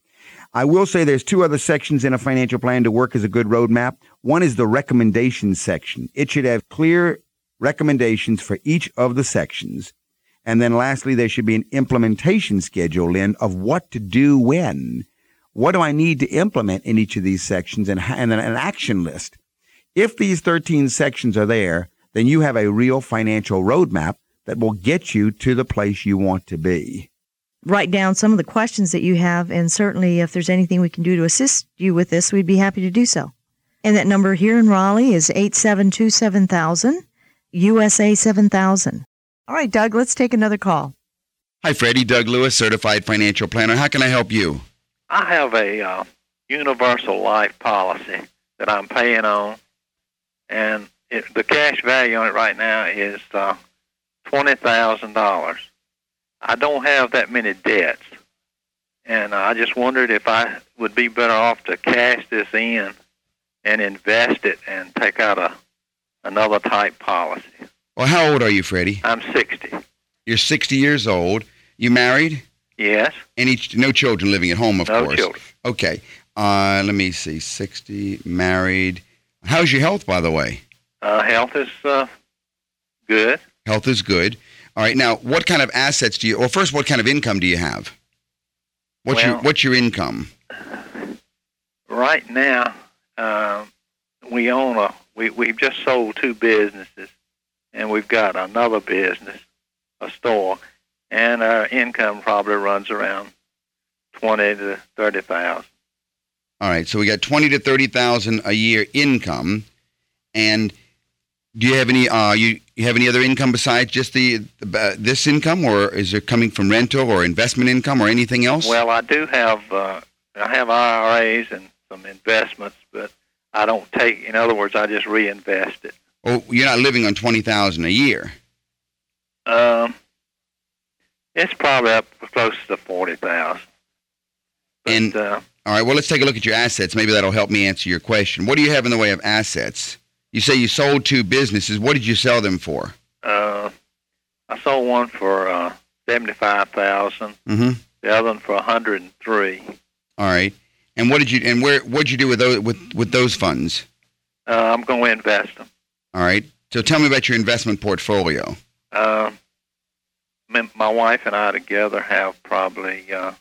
Speaker 2: I will say there's two other sections in a financial plan to work as a good roadmap. One is the recommendations section. It should have clear recommendations for each of the sections. And then lastly, there should be an implementation schedule in of what to do when. What do I need to implement in each of these sections and, ha- and an action list? If these 13 sections are there, then you have a real financial roadmap that will get you to the place you want to be.
Speaker 1: write down some of the questions that you have, and certainly if there's anything we can do to assist you with this, we'd be happy to do so. And that number here in Raleigh is 872 7000, USA 7000. All right, Doug, let's take another call.
Speaker 9: Hi, Freddie. Doug Lewis, certified financial planner. How can I help you?
Speaker 10: I have a uh, universal life policy that I'm paying on, and it, the cash value on it right now is uh, twenty thousand dollars. I don't have that many debts, and uh, I just wondered if I would be better off to cash this in and invest it and take out a another type policy.
Speaker 9: Well, how old are you, Freddie?
Speaker 10: I'm sixty.
Speaker 9: You're 60 years old. You married?
Speaker 10: Yes,
Speaker 9: Any no children living at home, of
Speaker 10: no
Speaker 9: course.
Speaker 10: children.
Speaker 9: Okay. Uh, let me see. 60, married. How's your health, by the way?
Speaker 10: Uh, health is uh, good.
Speaker 9: Health is good. All right. Now, what kind of assets do you? Well, first, what kind of income do you have? What's your What's your income?
Speaker 10: right now, um, we own a we we've just sold two businesses, and we've got another business, a store, and our income probably runs around twenty to thirty thousand.
Speaker 9: All right. So we got twenty to thirty thousand a year income, and do you have any? Uh, you you have any other income besides just the, uh, this income, or is it coming from rental or investment income or anything else?
Speaker 10: Well, I do have uh, I have IRAs and some investments, but I don't take. In other words, I just reinvest it.
Speaker 9: oh, you're not living on twenty thousand a year.
Speaker 10: Um, it's probably up close to forty thousand.
Speaker 9: And-
Speaker 10: uh,
Speaker 2: All right. Well, let's take a look at your assets. Maybe that'll help me answer your question. What do you have in the way of assets? You say you sold two businesses. What did you sell them for?
Speaker 10: Uh, I sold one for uh, seventy-five thousand.
Speaker 2: Mm-hmm.
Speaker 10: The other one for a hundred and three.
Speaker 2: All right. And what did you and where what did you do with those with with those funds?
Speaker 10: Uh, I'm going to invest them.
Speaker 2: All right. So tell me about your investment portfolio.
Speaker 10: Uh, my wife and I together have probably uh,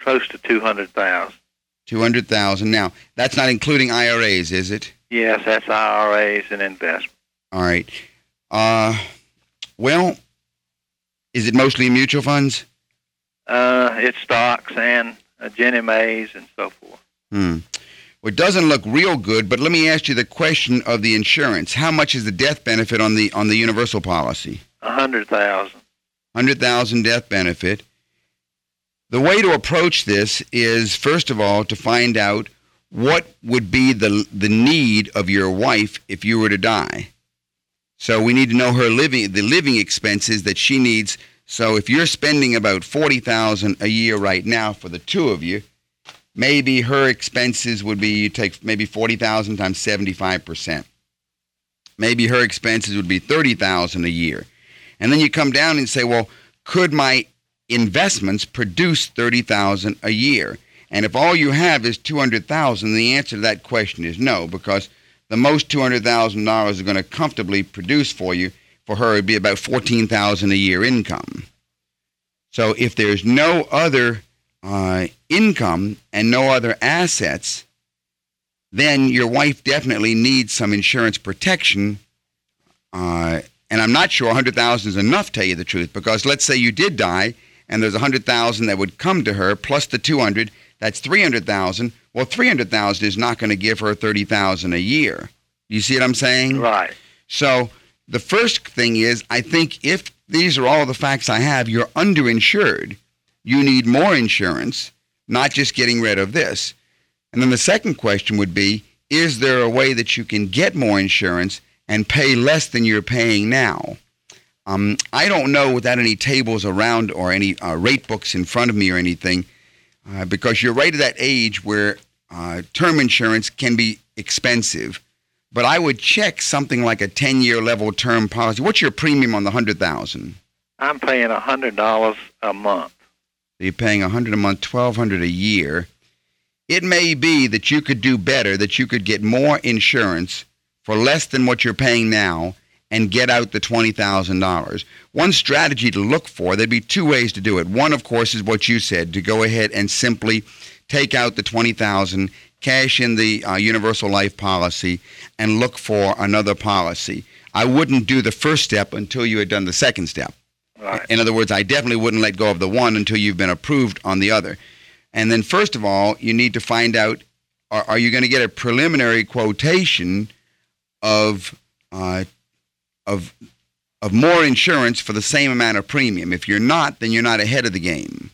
Speaker 10: close to two hundred thousand.
Speaker 2: Two hundred thousand. Now that's not including IRAs, is it?
Speaker 10: Yes, that's IRAs and investment.
Speaker 2: All right. Uh, well, is it mostly mutual funds?
Speaker 10: Uh, it's stocks and uh, Ginnie Maes and so forth.
Speaker 2: Hmm. Well, it doesn't look real good, but let me ask you the question of the insurance. How much is the death benefit on the on the universal policy?
Speaker 10: Hundred thousand.
Speaker 2: Hundred thousand death benefit. The way to approach this is first of all to find out what would be the the need of your wife if you were to die. So we need to know her living the living expenses that she needs. So if you're spending about forty thousand a year right now for the two of you, maybe her expenses would be you take maybe forty thousand times seventy five percent. Maybe her expenses would be thirty thousand a year, and then you come down and say, well, could my investments produce thirty thousand a year? And if all you have is two hundred thousand, the answer to that question is no, because the most two hundred thousand dollars is going to comfortably produce for you. For her, it'd be about fourteen thousand a year income. So if there's no other uh, income and no other assets, then your wife definitely needs some insurance protection. Uh, and I'm not sure 100,000 is enough, tell you the truth, because let's say you did die and there's 100,000 that would come to her plus the 200, that's 300,000. Well, 300,000 is not going to give her 30,000 a year. You see what I'm saying?
Speaker 10: Right.
Speaker 2: So the first thing is, I think if these are all the facts I have, you're underinsured. You need more insurance, not just getting rid of this. And then the second question would be, is there a way that you can get more insurance and pay less than you're paying now? Um, I don't know without any tables around or any uh, rate books in front of me or anything, uh, because you're right at that age where uh, term insurance can be expensive. But I would check something like a 10-year level term policy. What's your premium on the hundred thousand?
Speaker 10: I'm paying a hundred dollars a month.
Speaker 2: You're paying a hundred a month, twelve hundred a year. It may be that you could do better, that you could get more insurance for less than what you're paying now and get out the $20,000. One strategy to look for, there'd be two ways to do it. One, of course, is what you said, to go ahead and simply take out the 20000 cash in the uh, universal life policy, and look for another policy. I wouldn't do the first step until you had done the second step.
Speaker 10: Right.
Speaker 2: In other words, I definitely wouldn't let go of the one until you've been approved on the other. And then, first of all, you need to find out are, are you going to get a preliminary quotation of uh, of of more insurance for the same amount of premium? If you're not, then you're not ahead of the game.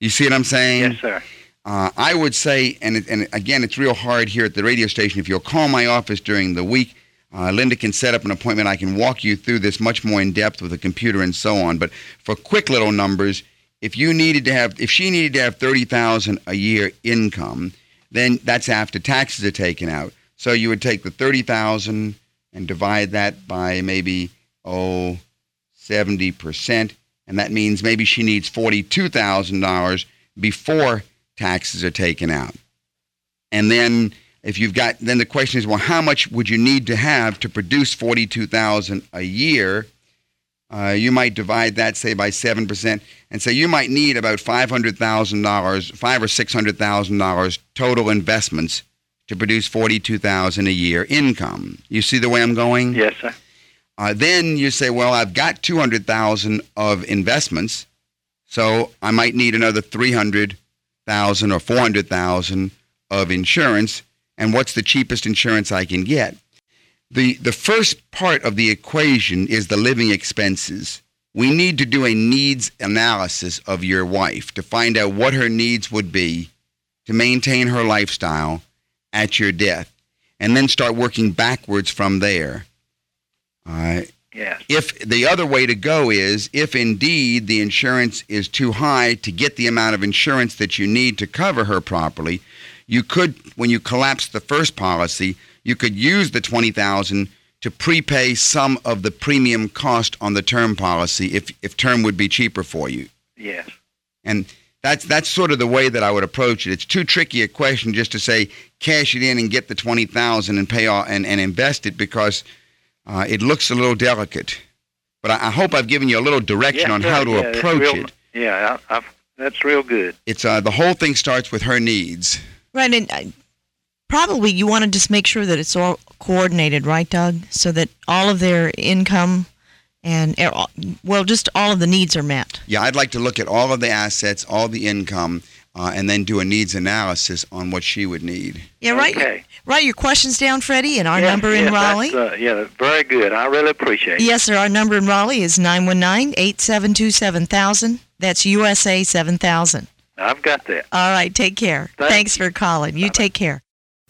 Speaker 2: You see what I'm saying?
Speaker 10: Yes, sir.
Speaker 2: Uh, I would say, and, it, and again, it's real hard here at the radio station. If you'll call my office during the week, uh, Linda can set up an appointment. I can walk you through this much more in depth with a computer and so on. But for quick little numbers, if you needed to have, if she needed to have thirty thousand a year income, then that's after taxes are taken out. So you would take the thirty thousand and divide that by maybe oh 70 percent, and that means maybe she needs forty-two thousand dollars before taxes are taken out. And then if you've got then the question is well how much would you need to have to produce 42,000 a year? Uh, you might divide that say by 7% and say you might need about $500,000, 5 or 600,000 dollars total investments to produce 42,000 a year income. You see the way I'm going?
Speaker 10: Yes, sir.
Speaker 2: Uh, then you say, well, I've got 200,000 of investments, so I might need another 300,000 or 400,000 of insurance. And what's the cheapest insurance I can get? The, the first part of the equation is the living expenses. We need to do a needs analysis of your wife to find out what her needs would be to maintain her lifestyle at your death, and then start working backwards from there. Uh,
Speaker 10: Yes.
Speaker 2: If the other way to go is if indeed the insurance is too high to get the amount of insurance that you need to cover her properly, you could when you collapse the first policy, you could use the 20,000 to prepay some of the premium cost on the term policy if if term would be cheaper for you.
Speaker 10: Yes.
Speaker 2: And that's that's sort of the way that I would approach it. It's too tricky a question just to say cash it in and get the twenty thousand and pay off and, and invest it because uh, it looks a little delicate. But I, I hope I've given you a little direction
Speaker 10: Yeah,
Speaker 2: on how to
Speaker 10: Yeah,
Speaker 2: approach
Speaker 10: real-
Speaker 2: it.
Speaker 10: Yeah, I, I've, that's real good.
Speaker 2: It's uh, the whole thing starts with her needs.
Speaker 11: Right, and uh, probably you want to just make sure that it's all coordinated, right, Doug? So that all of their income and uh, well, just all of the needs are met.
Speaker 2: Yeah, I'd like to look at all of the assets, all the income, uh, and then do a needs analysis on what she would need.
Speaker 11: Yeah, write
Speaker 10: Okay.
Speaker 11: write your questions down, Freddie, and our
Speaker 10: Yes,
Speaker 11: number in
Speaker 10: yes,
Speaker 11: Raleigh.
Speaker 10: That's, uh, yeah, very good. I really appreciate it.
Speaker 11: Yes, sir. Our number in Raleigh is 919-872-7000. That's USA 7000.
Speaker 10: I've got that.
Speaker 11: All right, take care.
Speaker 10: Thank
Speaker 11: Thanks for calling. You take care.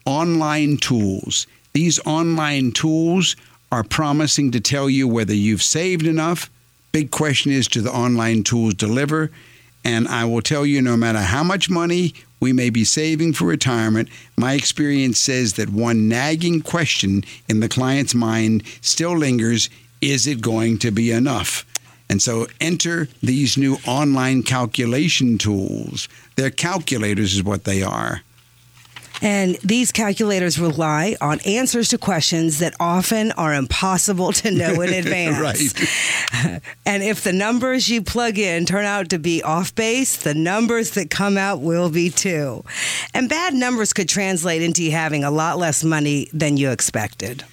Speaker 6: online tools. These online tools are promising to tell you whether you've saved enough. Big question is do the online tools deliver? And I will tell you no matter how much money we may be saving for retirement, my experience says that one nagging question in the client's mind still lingers is it going to be enough? And so enter these new online calculation tools. They're calculators, is what they are.
Speaker 3: And these calculators rely on answers to questions that often are impossible to know in advance.
Speaker 6: Right.
Speaker 3: And if the numbers you plug in turn out to be off base, the numbers that come out will be too. And bad numbers could translate into you having a lot less money than you expected.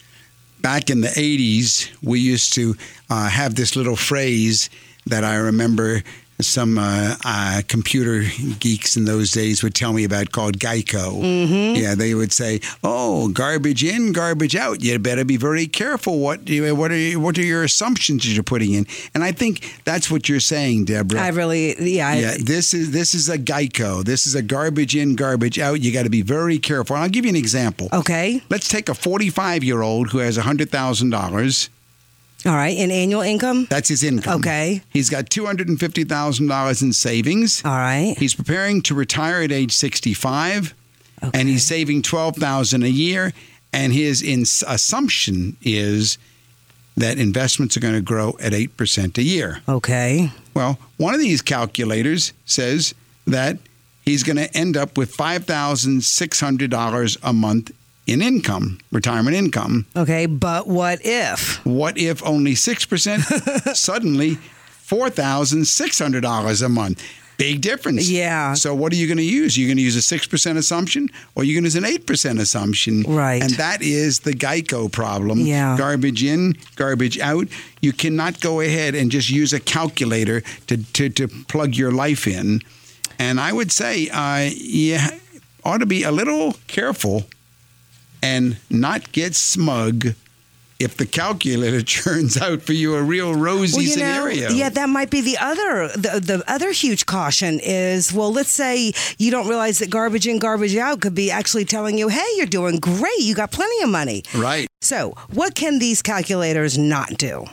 Speaker 6: back in the 80s, we used to uh, have this little phrase that I remember some uh, uh, computer geeks in those days would tell me about called GIGO. Mm-hmm. Yeah, they would say, "Oh, garbage in, garbage out. You better be very careful. What what are you, what are your assumptions that you're putting in?" And I think that's what you're saying, Deborah.
Speaker 3: I really, yeah, I-
Speaker 6: Yeah, this is this is a GIGO. This is a garbage in, garbage out. You got to be very careful. And I'll give you an example.
Speaker 3: okay.
Speaker 6: Let's take a 45 year old who has $100,000.
Speaker 3: All right. In annual income?
Speaker 6: That's his income.
Speaker 3: Okay.
Speaker 6: He's got $250,000 in savings.
Speaker 3: All right.
Speaker 6: He's preparing to retire at age 65
Speaker 3: Okay.
Speaker 6: and he's saving 12,000 a year and his ins- assumption is that investments are going to grow at 8% a year.
Speaker 3: Okay.
Speaker 6: Well, one of these calculators says that he's going to end up with $5,600 a month in income, retirement income.
Speaker 3: Okay. But what if?
Speaker 6: What if only 6%? Suddenly, $4,600 a month. Big difference.
Speaker 3: Yeah.
Speaker 6: So, what are you going to use? You're going to use a 6% assumption or you're going to use an 8% assumption.
Speaker 3: Right.
Speaker 6: And that is the GIGO problem.
Speaker 3: Yeah.
Speaker 6: Garbage in, garbage out. You cannot go ahead and just use a calculator to, to, to plug your life in. And I would say uh, you ought to be a little careful and not get smug if the calculator turns out for you a real rosy
Speaker 3: Well, you
Speaker 6: scenario.
Speaker 3: know, yeah, that might be the other the, the other huge caution is well, let's say you don't realize that garbage in, garbage out could be actually telling you, hey, you're doing great, you got plenty of money.
Speaker 6: Right.
Speaker 3: So, what can these calculators not do?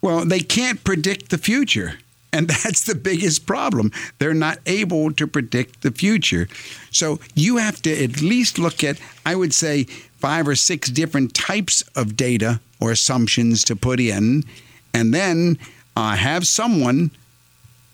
Speaker 6: Well, they can't predict the future. And that's the biggest problem. They're not able to predict the future. So you have to at least look at, I would say, five or six different types of data or assumptions to put in, and then uh, have someone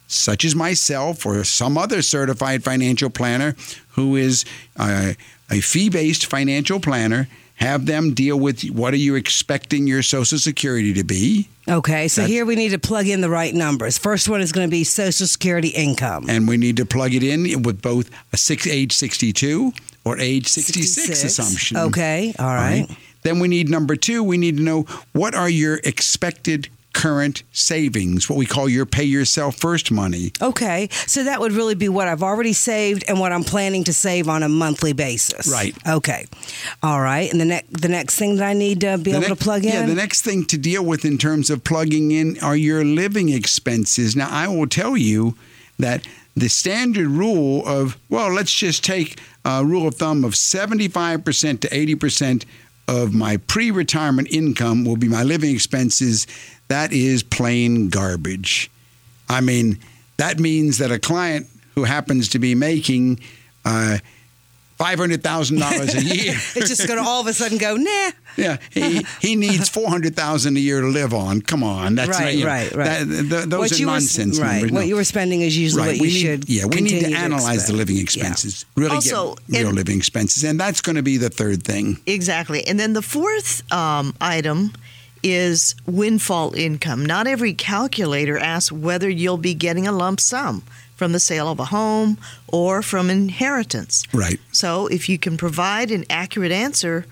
Speaker 6: such as myself or some other certified financial planner who is uh, a fee based financial planner. Have them deal with what are you expecting your Social Security to be?
Speaker 3: Okay, so
Speaker 6: That's-
Speaker 3: here we need to plug in the right numbers. First one is going to be Social Security income.
Speaker 6: and we need to plug it in with both a six age 62 or age 66, assumption.
Speaker 3: Okay, all right.
Speaker 6: Then we need number two, we need to know what are your expected current savings, what we call your pay yourself first money.
Speaker 3: Okay, so that would really be what I've already saved and what I'm planning to save on a monthly basis.
Speaker 6: Right.
Speaker 3: Okay. All right. And the next the next thing that I need to be
Speaker 6: The
Speaker 3: able
Speaker 6: next-
Speaker 3: to plug in.
Speaker 6: Yeah, the next thing to deal with in terms of plugging in are your living expenses. Now, I will tell you that the standard rule of, well, let's just take a rule of thumb of 75% to 80% of my pre retirement income will be my living expenses, that is plain garbage. I mean, that means that a client who happens to be making uh, $500,000 a year.
Speaker 3: it's just going to all of a sudden go, nah.
Speaker 6: Yeah, he, he needs 400000 a year to live on. Come on. That's
Speaker 3: right,
Speaker 6: not, you know,
Speaker 3: right, right.
Speaker 6: that- th- those
Speaker 3: What
Speaker 6: are
Speaker 3: you were-
Speaker 6: nonsense
Speaker 3: right.
Speaker 6: numbers.
Speaker 3: What you were spending is usually
Speaker 6: Right,
Speaker 3: what
Speaker 6: we
Speaker 3: you
Speaker 6: need,
Speaker 3: should
Speaker 6: Yeah, we need to
Speaker 3: continue to
Speaker 6: analyze the
Speaker 3: expect.
Speaker 6: living
Speaker 3: Yeah.
Speaker 6: expenses. Really
Speaker 1: Also,
Speaker 6: get real
Speaker 1: and-
Speaker 6: living expenses. And that's going to be the third thing.
Speaker 1: Exactly. And then the fourth um, item is windfall income. Not every calculator asks whether you'll be getting a lump sum from the sale of a home or from inheritance.
Speaker 6: Right.
Speaker 1: So if you can provide an accurate answer,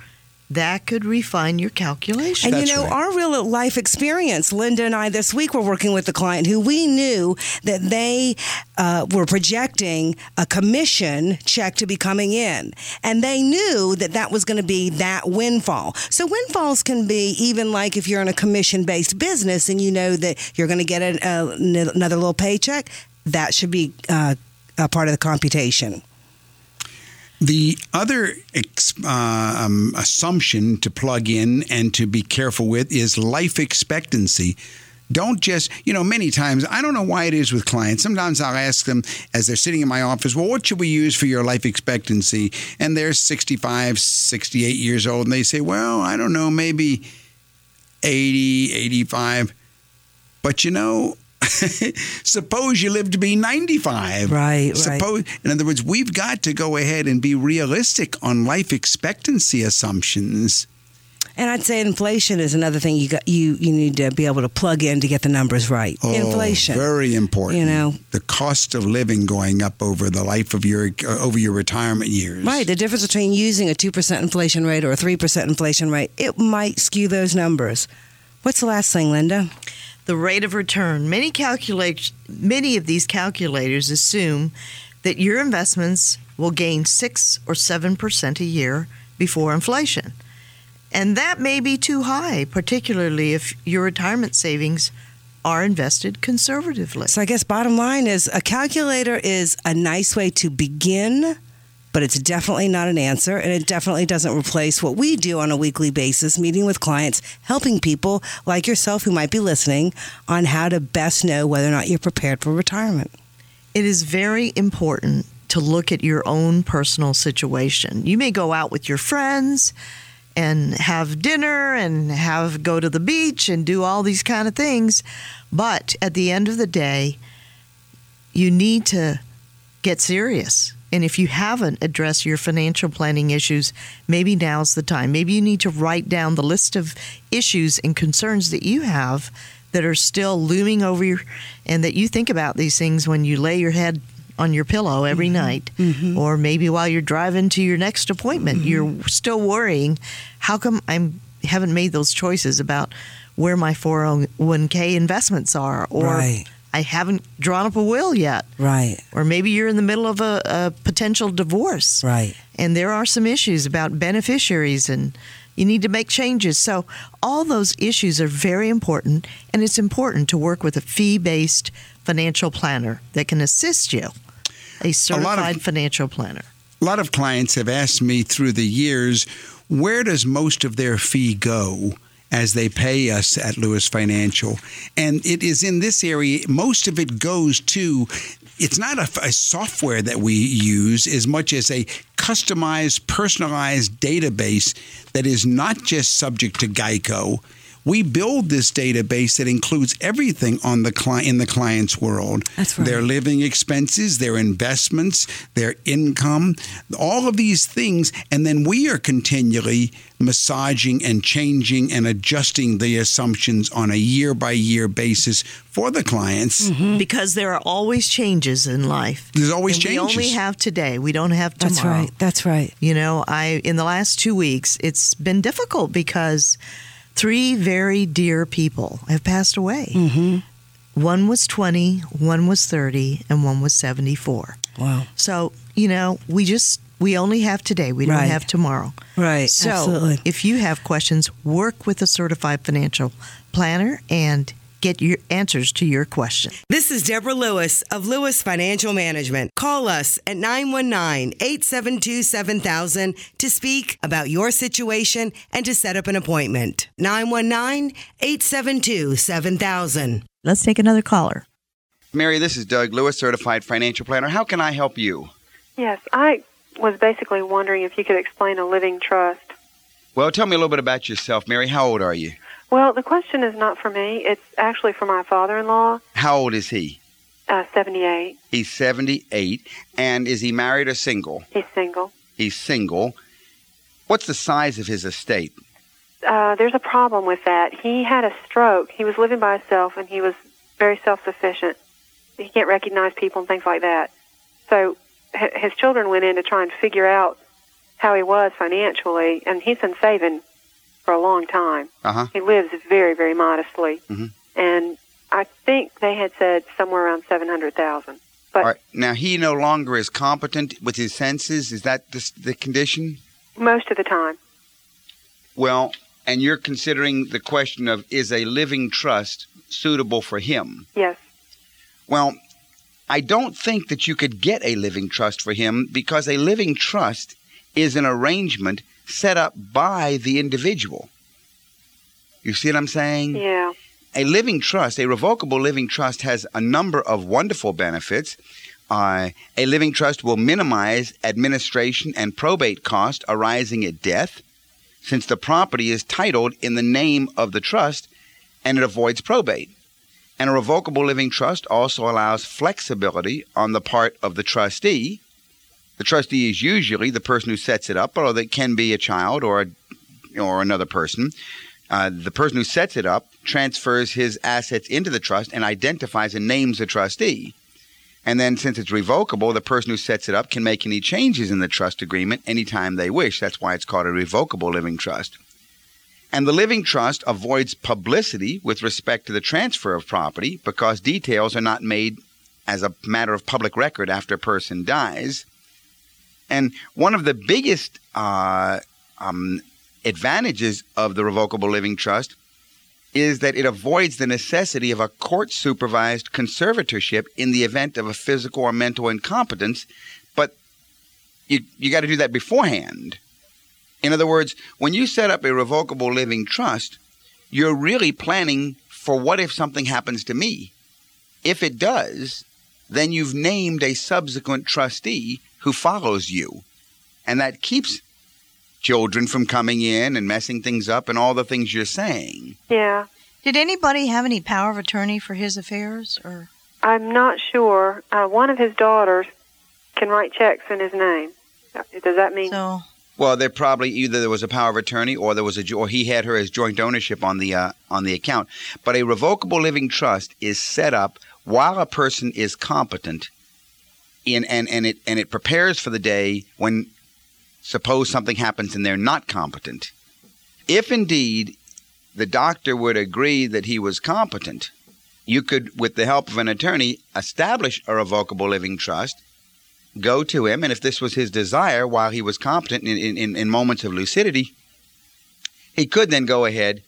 Speaker 1: that could refine your calculation.
Speaker 3: And you know, our real life experience, Linda and I this week were working with a client who we knew that they uh, were projecting a commission check to be coming in. And they knew that that was going to be that windfall. So windfalls can be even like if you're in a commission based business and you know that you're going to get a, a, another little paycheck, that should be uh, a part of the computation.
Speaker 6: The other uh, um, assumption to plug in and to be careful with is life expectancy. Don't just, you know, many times, I don't know why it is with clients. Sometimes I'll ask them as they're sitting in my office, well, what should we use for your life expectancy? And they're 65, 68 years old, and they say, well, I don't know, maybe 80, 85. But you know, suppose you live to be 95.
Speaker 3: Right, right.
Speaker 6: Suppose, in other words, we've got to go ahead and be realistic on life expectancy assumptions.
Speaker 3: And I'd say inflation is another thing you got you you need to be able to plug in to get the numbers right.
Speaker 6: Oh,
Speaker 3: inflation.
Speaker 6: very important.
Speaker 3: You know.
Speaker 6: the cost of living going up over the life of your uh, over your retirement years.
Speaker 3: Right, the difference between using a 2% inflation rate or a 3% inflation rate, it might skew those numbers. What's the last thing, Linda?
Speaker 1: The rate of return. Many calculate many of these calculators assume that your investments will gain 6 or 7% a year before inflation. And that may be too high, particularly if your retirement savings are invested conservatively.
Speaker 3: So I guess bottom line is a calculator is a nice way to begin, but it's definitely not an answer and it definitely doesn't replace what we do on a weekly basis, meeting with clients, helping people like yourself who might be listening on how to best know whether or not you're prepared for retirement.
Speaker 1: It is very important to look at your own personal situation. You may go out with your friends and have dinner and have go to the beach and do all these kind of things, but at the end of the day, you need to get serious. And if you haven't addressed your financial planning issues, maybe now's the time. Maybe you need to write down the list of issues and concerns that you have that are still looming over you and that you think about these things when you lay your head on your pillow every mm-hmm. night mm-hmm. or maybe while you're driving to your next appointment you're mm-hmm. still worrying how come I haven't made those choices about where my 401k investments are or
Speaker 3: Right.
Speaker 1: I haven't drawn up a will yet
Speaker 3: Right.
Speaker 1: or maybe you're in the middle of a, a potential divorce
Speaker 3: Right.
Speaker 1: and there are some issues about beneficiaries and you need to make changes. So all those issues are very important and it's important to work with a fee-based financial planner that can assist you. A certified financial planner.
Speaker 6: A lot of clients have asked me through the years, where does most of their fee go? As they pay us at Lewis Financial. And it is in this area, most of it goes to, it's not a, a software that we use as much as a customized, personalized database that is not just subject to GIGO. We build this database that includes everything on the cli- in the client's world.
Speaker 3: That's right.
Speaker 6: Their living expenses, their investments, their income, all of these things. And then we are continually massaging and changing and adjusting the assumptions on a year by year basis for the clients. Mm-hmm.
Speaker 1: Because there are always changes in life.
Speaker 6: There's always
Speaker 1: and
Speaker 6: changes.
Speaker 1: We only have today. We don't have tomorrow.
Speaker 3: That's right. That's right.
Speaker 1: You know, I in the last two weeks, it's been difficult because three very dear people have passed away.
Speaker 3: Mm-hmm.
Speaker 1: One was 20, one was 30, and one was 74.
Speaker 3: Wow.
Speaker 1: So, you know, we just, we only have today. We don't
Speaker 3: Right.
Speaker 1: have tomorrow.
Speaker 3: Right.
Speaker 1: So,
Speaker 3: Absolutely.
Speaker 1: if you have questions, work with a certified financial planner and get your answers to your question.
Speaker 3: This is Deborah Lewis of Lewis Financial Management. Call us at 919 872 7000 to speak about your situation and to set up an appointment. 919 872 7000.
Speaker 11: Let's take another caller.
Speaker 2: Mary, this is Doug Lewis, certified financial planner. How can I help you?
Speaker 12: Yes, I was basically wondering if you could explain a living trust.
Speaker 2: Well, tell me a little bit about yourself, Mary. How old are you?
Speaker 12: Well, the question is not for me. It's actually for my father-in-law,
Speaker 2: How old is he?
Speaker 12: uh, 78.
Speaker 2: He's 78. And is he married or single?
Speaker 12: He's single.
Speaker 2: He's single. What's the size of his estate?
Speaker 12: Uh, there's a problem with that. He had a stroke. He was living by himself, and he was very self-sufficient. He can't recognize people and things like that. So his children went in to try and figure out how he was financially, and he's been saving for a long time.
Speaker 2: Uh huh.
Speaker 12: He lives very, very modestly,
Speaker 2: Mhm.
Speaker 12: and I think they had said somewhere around seven hundred thousand. But
Speaker 2: All right. Now, he no longer is competent with his senses. Is that the, the condition?
Speaker 12: most of the time,
Speaker 2: Well, and you're considering the question of is a living trust suitable for him?
Speaker 12: yes.
Speaker 2: Well, I don't think that you could get a living trust for him because a living trust is an arrangement set up by the individual. You see what I'm saying?
Speaker 12: Yeah.
Speaker 2: A living trust, a revocable living trust, has a number of wonderful benefits. Uh, a living trust will minimize administration and probate costs arising at death, since the property is titled in the name of the trust and it avoids probate. And a revocable living trust also allows flexibility on the part of the trustee. The trustee is usually the person who sets it up, although it can be a child or a, or another person. Uh, the person who sets it up transfers his assets into the trust and identifies and names the trustee. And then, since it's revocable, the person who sets it up can make any changes in the trust agreement anytime they wish. That's why it's called a revocable living trust. And the living trust avoids publicity with respect to the transfer of property because details are not made as a matter of public record after a person dies. And one of the biggest uh, um, advantages of the revocable living trust is that it avoids the necessity of a court supervised conservatorship in the event of a physical or mental incompetence, but you, you got to do that beforehand. In other words, when you set up a revocable living trust, you're really planning for what if something happens to me? If it does, then you've named a subsequent trustee who follows you. And that keeps children from coming in and messing things up and all the things you're saying.
Speaker 12: Yeah.
Speaker 11: Did anybody have any power of attorney for his affairs, or
Speaker 12: I'm not sure. Uh, one of his daughters can write checks in his name. Uh, Does that mean?
Speaker 11: so?
Speaker 2: Well, there probably either there was a power of attorney or there was a or he had her as joint ownership on the uh, on the account. But a revocable living trust is set up while a person is competent, in and and it and it prepares for the day when suppose something happens and they're not competent. If indeed the doctor would agree that he was competent, you could, with the help of an attorney, establish a revocable living trust go to him, and if this was his desire while he was competent in, in, in moments of lucidity, he could then go ahead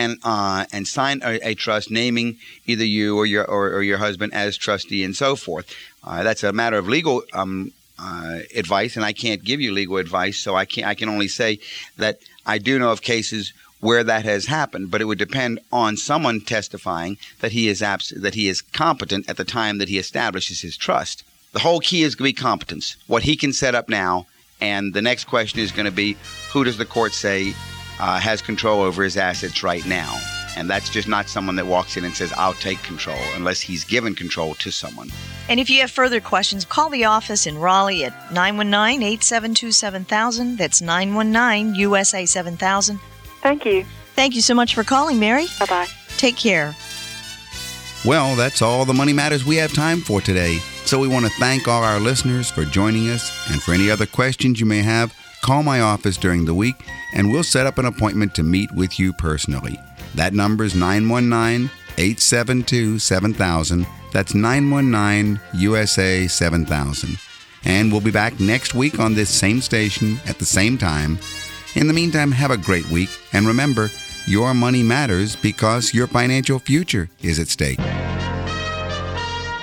Speaker 2: and uh, and sign a, a trust naming either you or your or, or your husband as trustee and so forth. Uh, that's a matter of legal um, uh, advice, and I can't give you legal advice, so I can I can only say that I do know of cases where that has happened, but it would depend on someone testifying that he is abs- that he is competent at the time that he establishes his trust. The whole key is going to be competence, what he can set up now, and the next question is going to be who does the court say uh, has control over his assets right now? And that's just not someone that walks in and says, I'll take control, unless he's given control to someone.
Speaker 11: And if you have further questions, call the office in Raleigh at 919 872 7000. That's 919 USA 7000.
Speaker 12: Thank you.
Speaker 11: Thank you so much for calling, Mary.
Speaker 12: Bye bye.
Speaker 11: Take care.
Speaker 13: Well, that's all the money matters we have time for today. So we want to thank all our listeners for joining us. And for any other questions you may have, call my office during the week and we'll set up an appointment to meet with you personally. That number is 919 872 7000. That's 919 USA 7000. And we'll be back next week on this same station at the same time. In the meantime, have a great week. And remember,
Speaker 6: your money matters because your financial future is at stake.